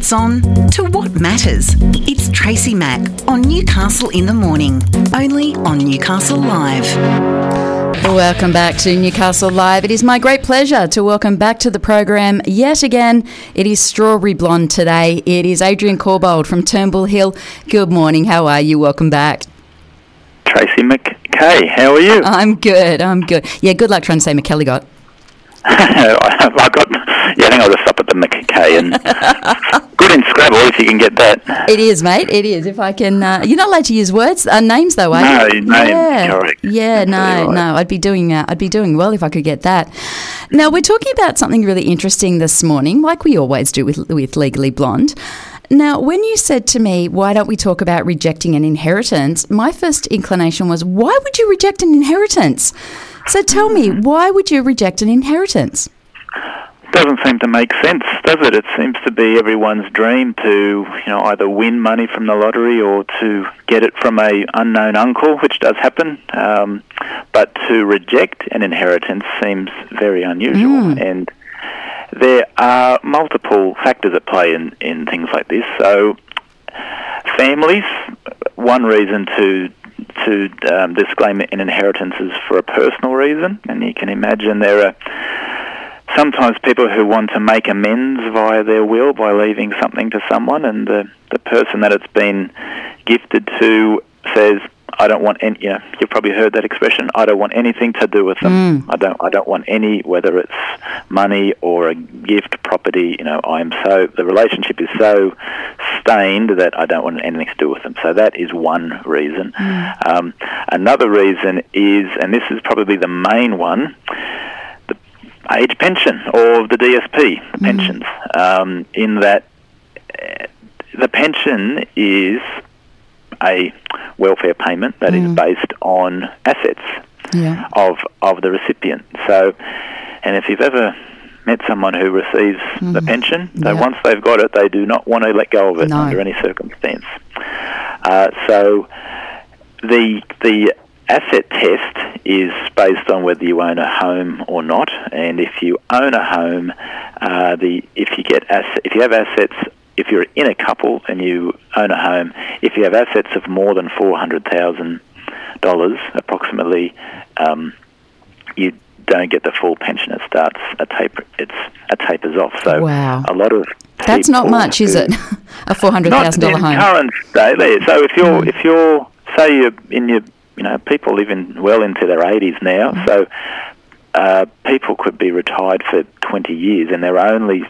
what's on to what matters. It's Tracy Mack on Newcastle in the Morning, only on Newcastle Live. Welcome back to Newcastle Live. It is my great pleasure to welcome back to the program yet again. It is Strawberry Blonde today. It is Adrian Corbould from Turnbull Hill. Good morning. How are you? Welcome back. Tracy McKay, how are you? I'm good. I'm good. Yeah, good luck trying to say McElligott. I got. Yeah, I think I'll just stop at the McKay and good in Scrabble if you can get that. It is, mate. It is. If I can, uh, you're not allowed to use words, uh, names though, are No, you? name, yeah. correct. Yeah, no, Absolutely no. I'd be doing. Uh, I'd be doing well if I could get that. Now we're talking about something really interesting this morning, like we always do with with Legally Blonde. Now, when you said to me, "Why don't we talk about rejecting an inheritance?" my first inclination was, "Why would you reject an inheritance?" So tell me, why would you reject an inheritance? Doesn't seem to make sense, does it? It seems to be everyone's dream to, you know, either win money from the lottery or to get it from a unknown uncle, which does happen. Um, but to reject an inheritance seems very unusual, and there are multiple factors at play in, in things like this. So, families, one reason to to um, disclaim an inheritance is for a personal reason, and you can imagine there are sometimes people who want to make amends via their will by leaving something to someone, and the the person that it's been gifted to says, "I don't want any." You know, you've probably heard that expression. I don't want anything to do with them. I don't. I don't want any, whether it's money or a gift, property. You know, I'm so the relationship is so stained that I don't want anything to do with them. So that is one reason. Um, another reason is, and this is probably the main one age pension or the DSP pensions, um, in that uh, the pension is a welfare payment that is based on assets Yeah. of of the recipient. So, and if you've ever met someone who receives the pension, so Yeah. once they've got it, they do not want to let go of it No. under any circumstance. Uh, so, the the asset test is based on whether you own a home or not, and if you own a home, uh, the if you get asset, if you have assets, if you're in a couple and you own a home, if you have assets of more than four hundred thousand dollars, approximately, um, you don't get the full pension. It starts a taper. It's a tapers off. So Wow. a lot of That's not much, is it? a four hundred thousand dollar home. Current there. So if you're if you're say you're in your you know people live in well into their 80s now, Hmm. so uh, people could be retired for 20 years, and they're only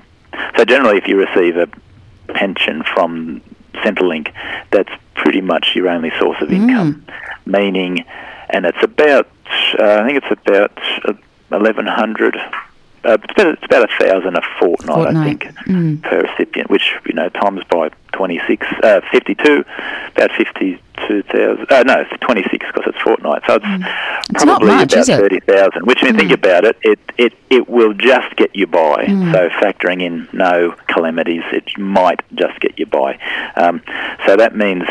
so generally if you receive a pension from Centrelink, that's pretty much your only source of Hmm. income, meaning, and it's about uh, I think it's about uh, 1100. Uh, it's about it's about a thousand a fortnight, I think Mm. per recipient, which you know times by 26, uh, 52, about 52,000. Uh, no, it's 26 because it's fortnight, so it's, It's not probably much, about is it? 30,000. Which, when you think about it, it, it, it will just get you by. Mm. So factoring in no calamities, it might just get you by. Um, so that means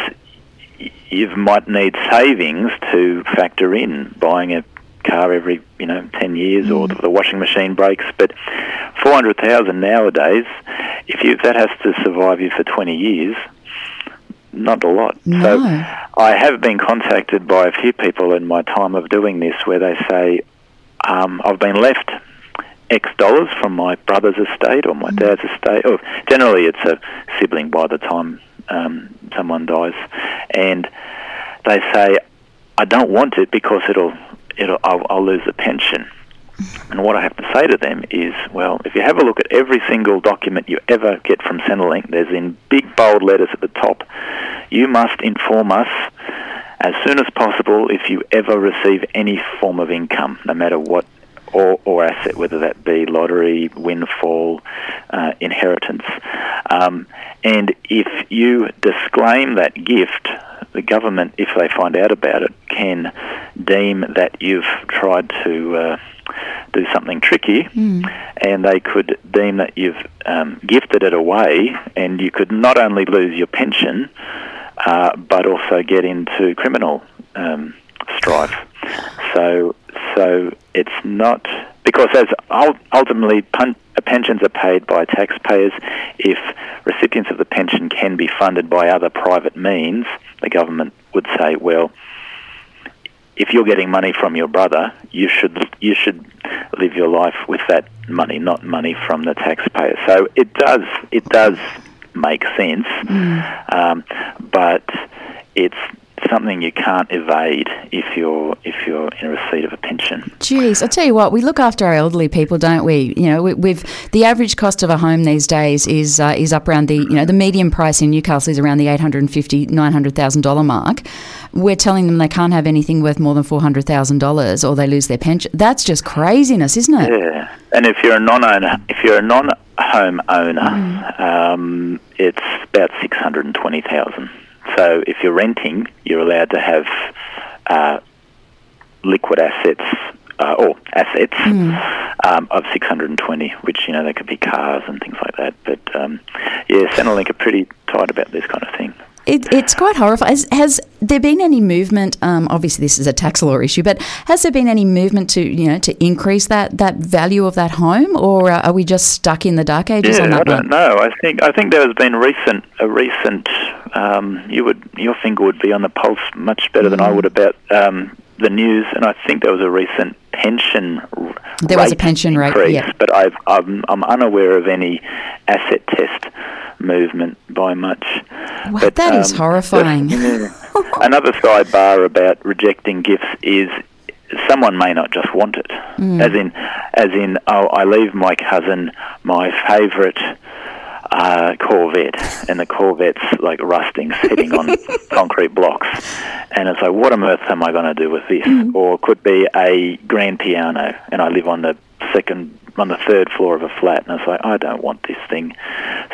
you might need savings to factor in buying a car every you know 10 years or Mm. the washing machine breaks but 400,000 nowadays if you that has to survive you for 20 years not a lot No. so I have been contacted by a few people in my time of doing this where they say um, I've been left X dollars from my brother's estate or my dad's estate. Or generally, it's a sibling by the time um, someone dies, and they say, "I don't want it because it'll, it'll, I'll, I'll lose the pension." And what I have to say to them is, well, if you have a look at every single document you ever get from Centrelink, there's in big bold letters at the top, you must inform us as soon as possible if you ever receive any form of income, no matter what or, or asset, whether that be lottery, windfall, uh, inheritance. Um, and if you disclaim that gift, the government, if they find out about it, can deem that you've tried to uh, do something tricky, and they could deem that you've um, gifted it away, and you could not only lose your pension, uh, but also get into criminal um, strife. So, so it's not because as ultimately pun- pensions are paid by taxpayers, if recipients of the pension can be funded by other private means, the government would say, well, if you're getting money from your brother, you should you should live your life with that money, not money from the taxpayer. So it does it does make sense, mm. um, but it's something you can't evade if you're if you're in receipt of a pension. Jeez, I tell you what, we look after our elderly people, don't we? You know, we, have the average cost of a home these days is uh, is up around the you know the median price in Newcastle is around the eight hundred and fifty nine hundred thousand dollar mark. We're telling them they can't have anything worth more than four hundred thousand dollars, or they lose their pension. That's just craziness, isn't it? Yeah, and if you're a non-owner, if you're a non-home owner, mm. um, it's about six hundred and twenty thousand. So if you're renting, you're allowed to have uh, liquid assets uh, or assets mm. um, of 620, which you know they could be cars and things like that. But um, yeah, Centrelink are pretty tight about this kind of thing. It, it's quite horrifying. Has, has, there been any movement? Um, obviously, this is a tax law issue, but has there been any movement to you know to increase that that value of that home, or are we just stuck in the dark ages yeah, on that I don't one? know. I think I think there has been recent a recent. Um, you would your finger would be on the pulse much better mm. than I mm. would about um, the news, and I think there was a recent pension. There was a pension increase, rate, yeah. but I've, I'm, I'm unaware of any asset test movement by much. Wow, but, that um, is horrifying. another sidebar about rejecting gifts is someone may not just want it. Mm. As in, as in, oh, I leave my cousin my favourite uh, Corvette, and the Corvette's like rusting, sitting on concrete blocks, and it's like, what on earth am I going to do with this? Mm. Or it could be a grand piano, and I live on the second on the third floor of a flat, and I was like, I don't want this thing.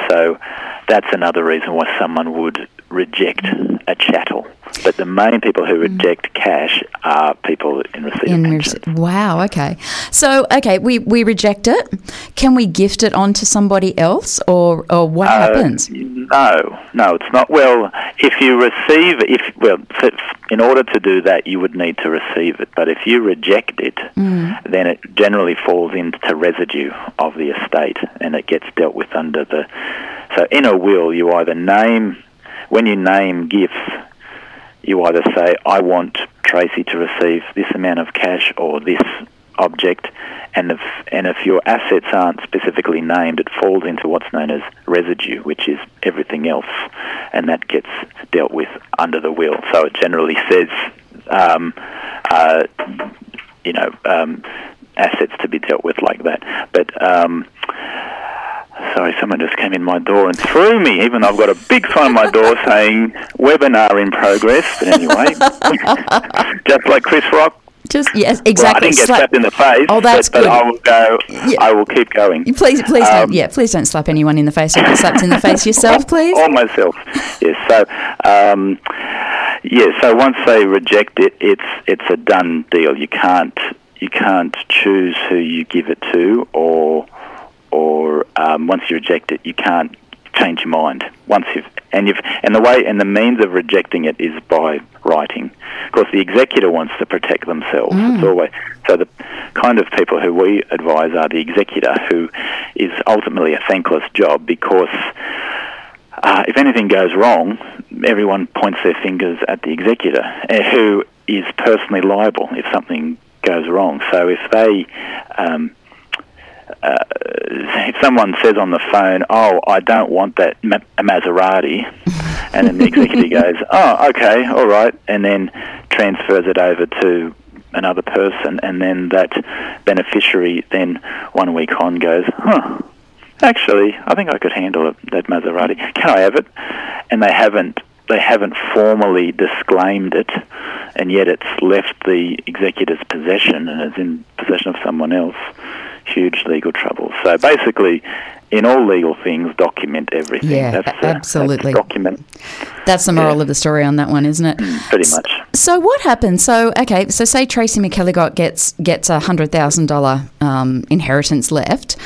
So that's another reason why someone would reject a chattel. But the main people who mm. reject cash are people in receipt in rec- Wow. Okay. So okay, we, we reject it. Can we gift it on to somebody else, or or what uh, happens? No, no, it's not. Well, if you receive, if well, in order to do that, you would need to receive it. But if you reject it, mm. then it generally falls into residue of the estate, and it gets dealt with under the. So in a will, you either name when you name gifts you either say, I want Tracy to receive this amount of cash or this object, and if, and if your assets aren't specifically named, it falls into what's known as residue, which is everything else, and that gets dealt with under the will. So it generally says, um, uh, you know, um, assets to be dealt with like that. But um, Sorry, someone just came in my door and threw me, even though I've got a big sign on my door saying webinar in progress. But anyway, just like Chris Rock. Just yes, exactly. Well, I didn't get slapped in the face. Oh, that's but, good. But I will go. Yeah. I will keep going. Please, please um, don't. Yeah, please don't slap anyone in the face. Don't get slapped in the face yourself, please. Or myself. Yes. So, um, yeah. So once they reject it, it's it's a done deal. You can't you can't choose who you give it to or or um, once you reject it, you can't change your mind. Once you've and you've and the way and the means of rejecting it is by writing. Of course, the executor wants to protect themselves. Mm. It's always so the kind of people who we advise are the executor, who is ultimately a thankless job because. Uh, if anything goes wrong, everyone points their fingers at the executor, uh, who is personally liable if something goes wrong. So if they um, uh, if someone says on the phone, "Oh, I don't want that Ma- Maserati," and then the executive goes, "Oh, okay, all right," and then transfers it over to another person, and then that beneficiary then one week on goes, "Huh." Actually, I think I could handle it, that Maserati. Can I have it? And they haven't they haven't formally disclaimed it, and yet it's left the executor's possession and is in possession of someone else huge legal trouble. So basically, in all legal things, document everything. Yeah, that's, uh, absolutely. That's document. That's the moral yeah. of the story on that one, isn't it? Mm, pretty much. So what happens? So okay, so say Tracy McElligott gets gets a hundred thousand thousand dollar um, inheritance left.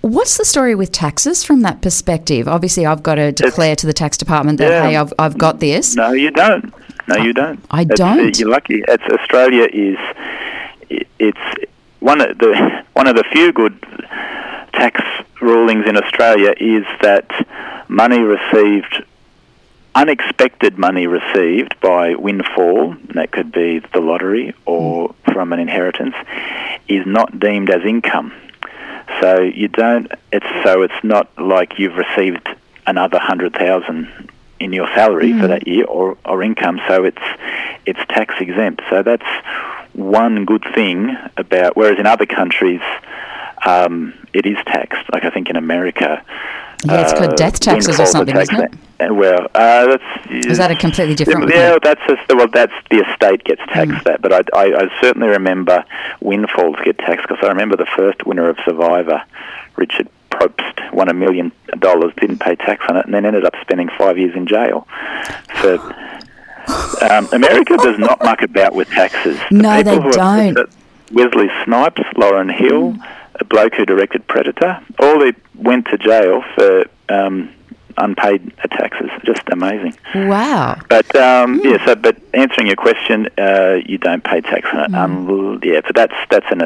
What's the story with taxes from that perspective? Obviously, I've got to declare it's, to the tax department that yeah, hey, I've I've got this. No, you don't. No, you don't. I don't. You're lucky. It's Australia is. It's one of the one of the few good tax rulings in Australia is that money received unexpected money received by windfall, that could be the lottery or from an inheritance, is not deemed as income. So you don't. It's so it's not like you've received another hundred thousand in your salary mm. for that year or, or income. So it's it's tax exempt. So that's one good thing about. Whereas in other countries, um, it is taxed. Like I think in America. Yeah, it's called uh, death taxes or something, isn't it? Well, uh, that's is that a completely different? Yeah, that's a, well, that's the estate gets taxed mm. that, but I, I, I certainly remember windfalls get taxed because I remember the first winner of Survivor, Richard Probst, won a million dollars, didn't pay tax on it, and then ended up spending five years in jail. So um, America does not muck about with taxes. The no, they don't. Wesley Snipes, Lauryn Hill. Mm a bloke who directed Predator. All they went to jail for um, unpaid taxes. Just amazing. Wow. But um, mm. yeah, so but answering your question, uh, you don't pay tax on it. Mm. Um, yeah, so that's that's an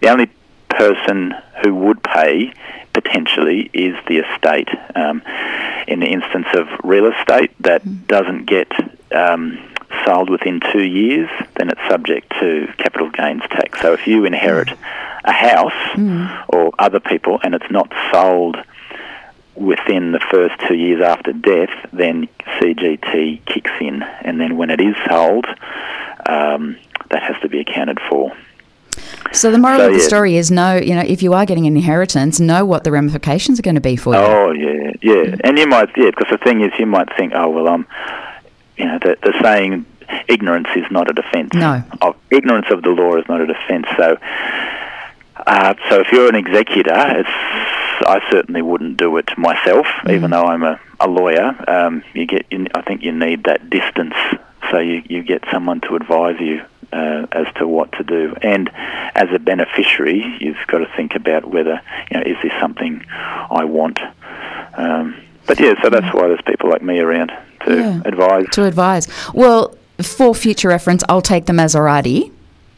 the only person who would pay potentially is the estate. Um, in the instance of real estate that mm. doesn't get um, sold within two years, then it's subject to capital gains tax. So if you inherit a house mm. or other people and it's not sold within the first two years after death, then CGT kicks in, and then when it is sold, um, that has to be accounted for. So the moral so, of the yeah. story is know, you know, if you are getting an inheritance, know what the ramifications are going to be for you. Oh yeah, yeah, mm. and you might, yeah, because the thing is, you might think, oh well, I'm, you know, the, the saying, ignorance is not a defence. No, of, ignorance of the law is not a defence. So, uh, so if you're an executor, it's I certainly wouldn't do it myself, mm. even though I'm a, a lawyer. Um, you get, you, I think you need that distance, so you, you get someone to advise you uh, as to what to do. And as a beneficiary, you've got to think about whether, you know, is this something I want? Um, but yeah, so that's why there's people like me around to yeah, advise. To advise. Well, for future reference, I'll take the Maserati.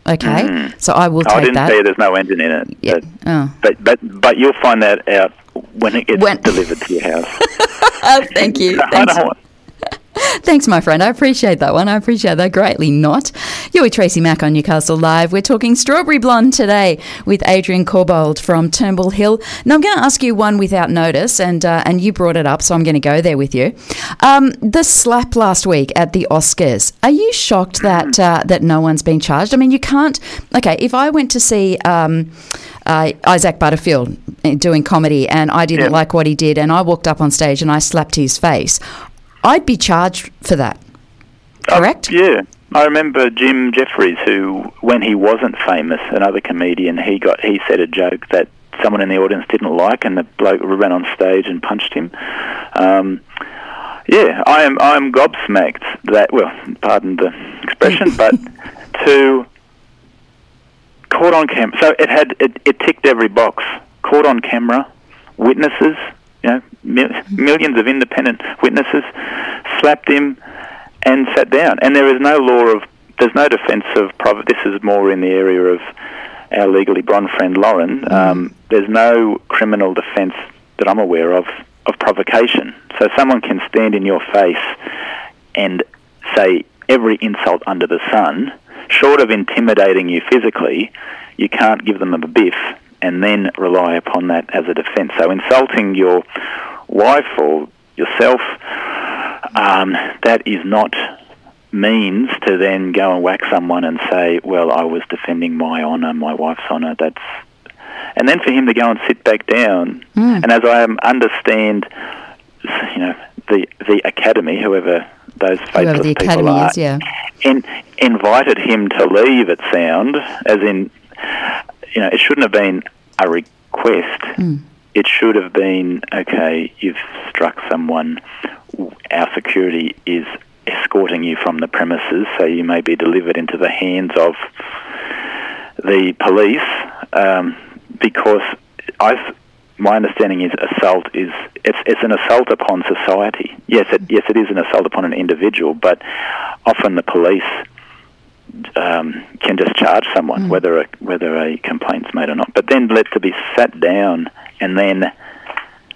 Okay, mm. so I will take I didn't that. say there's no engine in it. Yeah. But, oh. but, but but you'll find that out when it gets when... delivered to your house. oh, thank you. Thanks. Thanks, my friend. I appreciate that one. I appreciate that greatly. Not. You're with Tracy Mack on Newcastle Live. We're talking Strawberry Blonde today with Adrian Corbould from Turnbull Hill. Now, I'm going to ask you one without notice, and uh, and you brought it up, so I'm going to go there with you. Um, the slap last week at the Oscars. Are you shocked that uh, that no one's been charged? I mean, you can't. Okay, if I went to see. Um, uh, Isaac Butterfield uh, doing comedy, and I didn't yeah. like what he did, and I walked up on stage and I slapped his face. I'd be charged for that. Uh, Correct? Uh, yeah. I remember Jim Jeffries, who, when he wasn't famous, another comedian, he got he said a joke that someone in the audience didn't like, and the bloke ran on stage and punched him. Um, yeah, I am I am gobsmacked that well, pardon the expression, but to caught on camera. So it had it, it ticked every box. Caught on camera, witnesses, know, millions of independent witnesses, slapped him and sat down. And there is no law of, there's no defence of, private. this is more in the area of our legally blonde friend Lauren. Mm. Um, there's no criminal defence that I'm aware of of provocation. So someone can stand in your face and say every insult under the sun, short of intimidating you physically, you can't give them a biff and then rely upon that as a defence. So insulting your wife or yourself, um, that is not means to then go and whack someone and say, "Well, I was defending my honour, my wife's honour." That's and then for him to go and sit back down. Mm. And as I understand, you know, the the academy, whoever those faithless the people are, is, yeah. in, invited him to leave. It sound as in you know, it shouldn't have been a request. Mm. It should have been, okay, you've struck someone. Our security is escorting you from the premises, so you may be delivered into the hands of the police. Um, because I, my understanding is assault is it's, it's an assault upon society. Yes, it, yes, it is an assault upon an individual, but often the police um, can just charge someone Mm. whether a, whether a complaint's made or not. But then let to be sat down and then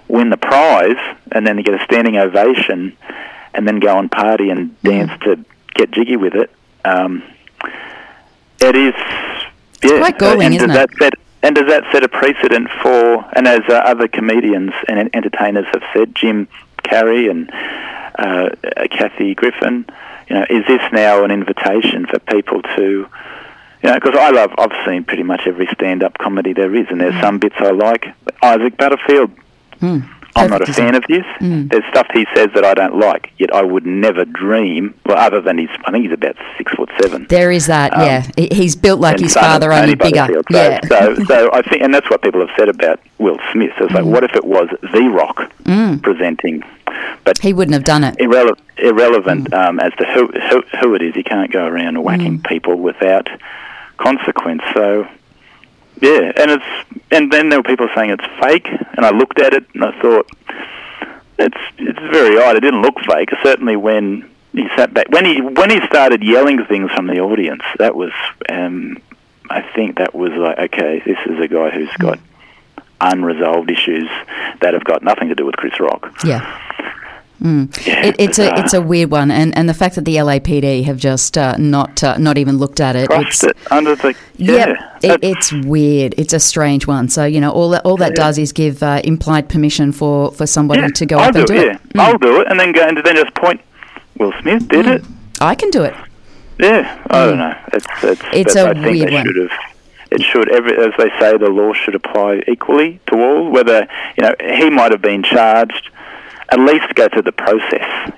win the prize, and then get a standing ovation, and then go and party and Mm. dance to get jiggy with it. Um, it is yeah, quite galling, and isn't does it? that set and does that set a precedent for? And as uh, other comedians and entertainers have said, Jim Carrey and uh, Kathy Griffin, you know, is this now an invitation for people to, you know, because I love, I've seen pretty much every stand-up comedy there is, and there's some bits I like. Isaac Butterfield, Mm. I'm not a fan of his. Mm. There's stuff he says that I don't like, yet I would never dream. Well, other than he's, I think he's about six foot seven. There is that, Um, yeah. He's built like his father, only bigger. So, Yeah. so, so I think, and that's what people have said about Will Smith. It's like, what if it was The Rock Mm. presenting? But He wouldn't have done it. irrele- irrelevant Mm. um, as to who, who who it is. He can't go around whacking people without consequence. So, yeah, and it's and then there were people saying it's fake, and I looked at it and I thought it's it's very odd. It didn't look fake. Certainly when he sat back when he when he started yelling things from the audience, that was um, I think that was like okay, this is a guy who's got unresolved issues that have got nothing to do with Chris Rock. Yeah. Mm. It, it's a it's a weird one, and, and the fact that the LAPD have just uh, not uh, not even looked at it. crushed it under the yeah. Yep, it, it's weird. It's a strange one. So you know, all that all that Yeah. does is give uh, implied permission for, for somebody yeah, to go I'll up and do it. it. Yeah, I'll do it, and then go and then just point. Will Smith did it. I can do it. Yeah, I don't know. It's it's, It's a I think weird they one. should have. It should, every, as they say, the law should apply equally to all. Whether you know he might have been charged, at least go through the process.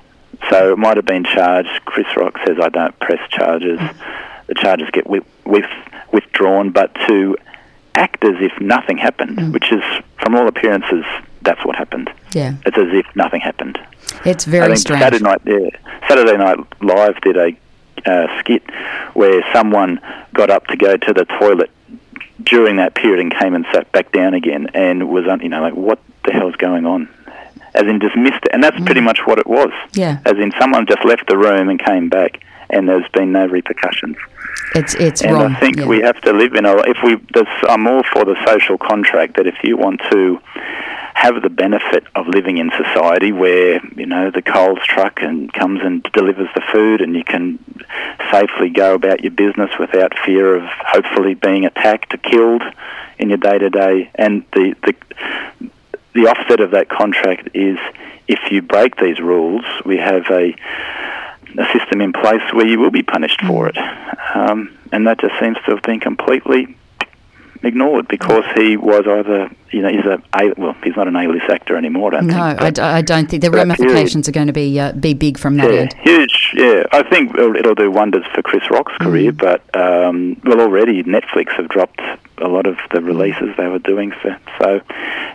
So it might have been charged. Chris Rock says, "I don't press charges." The charges get with, with, withdrawn, but to act as if nothing happened, Mm. which is, from all appearances, that's what happened. Yeah, It's as if nothing happened. it's I very think strange. Saturday night, yeah, Saturday Night Live did a uh, skit where someone got up to go to the toilet during that period and came and sat back down again and was, you know, like what the hell's going on? As in dismissed it, and that's pretty mm. much what it was. Yeah, As in someone just left the room and came back, and there's been no repercussions. it's it's And wrong. I think yeah. we have to live in a. If we, there's, I'm all for the social contract that if you want to have the benefit of living in society where you know the Coles truck and comes and delivers the food, and you can safely go about your business without fear of hopefully being attacked or killed in your day to day, and the the the offset of that contract is if you break these rules, we have a a system in place where you will be punished for it. Um, and that just seems to have been completely ignored because he was either, you know, he's a, a well, he's not an A-list actor anymore, I don't no, think. I, d- I don't think the period- ramifications are going to be uh, be big from that yeah, end. huge. Yeah, I think it'll, it'll do wonders for Chris Rock's career. Mm. But um, well, already Netflix have dropped a lot of the releases they were doing. For, so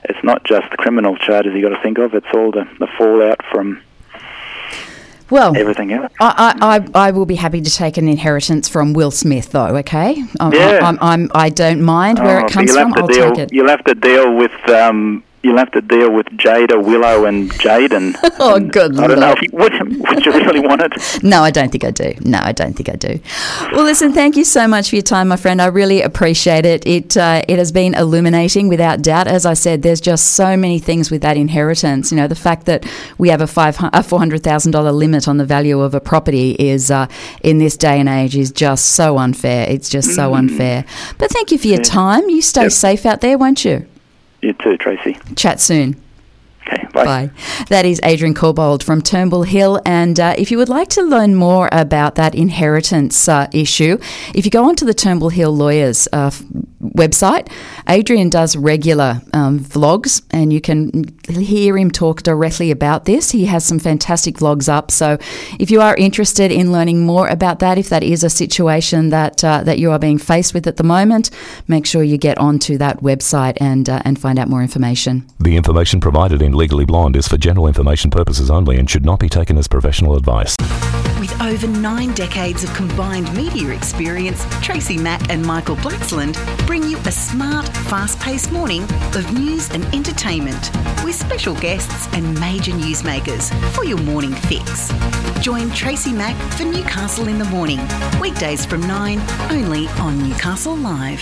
it's not just the criminal charges you got to think of; it's all the, the fallout from Well, everything else. I, I, I I will be happy to take an inheritance from Will Smith, though. Okay, I'm, Yeah. I'm, I'm, I don't mind where Oh, it comes from. I'll deal, take it. You'll have to deal with um, you'll have to deal with Jada, Willow, and Jaden. Oh, good I don't know if you, would, would you really want it. No, I don't think I do. No, I don't think I do. Well, listen, thank you so much for your time, my friend. I really appreciate it. It uh, it has been illuminating, without doubt. As I said, there's just so many things with that inheritance. You know, the fact that we have a five a four hundred thousand dollar limit on the value of a property is uh, in this day and age is just so unfair. It's just so unfair. But thank you for your time. You stay Yep. safe out there, won't you? You too, Tracy. Chat soon. Okay, bye. Bye. That is Adrian Corbould from Turnbull Hill. And uh, if you would like to learn more about that inheritance uh, issue, if you go onto the Turnbull Hill Lawyers uh, f- website, Adrian does regular um, vlogs and you can hear him talk directly about this. He has some fantastic vlogs up. So if you are interested in learning more about that, if that is a situation that, uh, that you are being faced with at the moment, make sure you get onto that website and, uh, and find out more information. The information provided in Legally Blonde is for general information purposes only and should not be taken as professional advice. With over nine decades of combined media experience, Tracy Mack and Michael Blacksland bring you a smart, fast paced morning of news and entertainment with special guests and major newsmakers for your morning fix. Join Tracy Mack for Newcastle in the Morning, weekdays from 9, only on Newcastle Live.